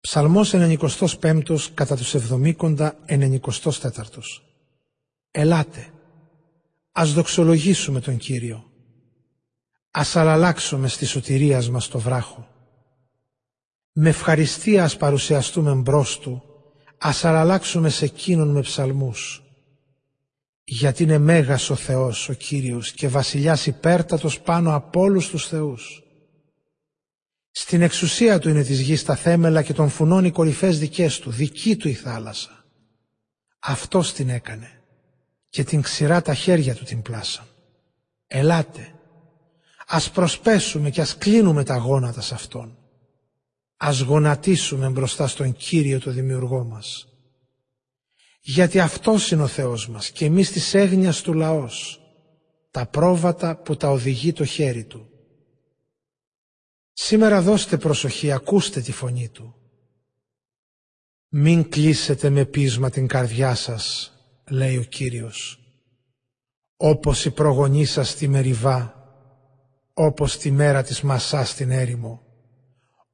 Ψαλμός 95 κατά τους 70 94 Ελάτε, ας δοξολογήσουμε τον Κύριο. Ας αλλάξουμε στη σωτηρίας μας το βράχο. Με ευχαριστία ας παρουσιαστούμε μπρος Του, ας αλλάξουμε σε εκείνον με ψαλμούς. Γιατί είναι μέγας ο Θεός ο Κύριος και βασιλιάς υπέρτατος πάνω από όλους τους θεούς. Στην εξουσία του είναι της γης τα θέμελα και των φουνών οι κορυφές δικές του, δική του η θάλασσα. Αυτός την έκανε και την ξηρά τα χέρια του την πλάσαν. Ελάτε, ας προσπέσουμε και ας κλείνουμε τα γόνατα σε Αυτόν. Ας γονατίσουμε μπροστά στον Κύριο το Δημιουργό μας. Γιατί Αυτός είναι ο Θεός μας και εμείς της έγνοιας του λαός, τα πρόβατα που τα οδηγεί το χέρι Του. Σήμερα δώστε προσοχή, ακούστε τη φωνή Του. Μην κλείσετε με πείσμα την καρδιά σας, λέει ο Κύριος. Όπως η προγονή σας στη Μεριβά, όπως τη μέρα της Μασάς στην έρημο,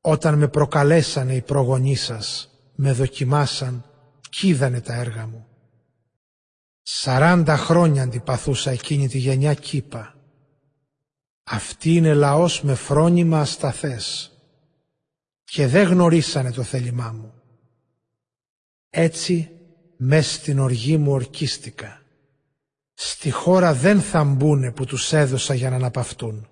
όταν με προκαλέσανε οι προγονείς σας, με δοκιμάσαν κι είδανε τα έργα μου. Σαράντα χρόνια αντιπαθούσα εκείνη τη γενιά κύπα. Αυτή είναι λαός με φρόνημα ασταθές και δεν γνωρίσανε το θέλημά μου. Έτσι μες στην οργή μου ορκίστηκα. Στη χώρα δεν θα μπούνε που τους έδωσα για να αναπαυτούν.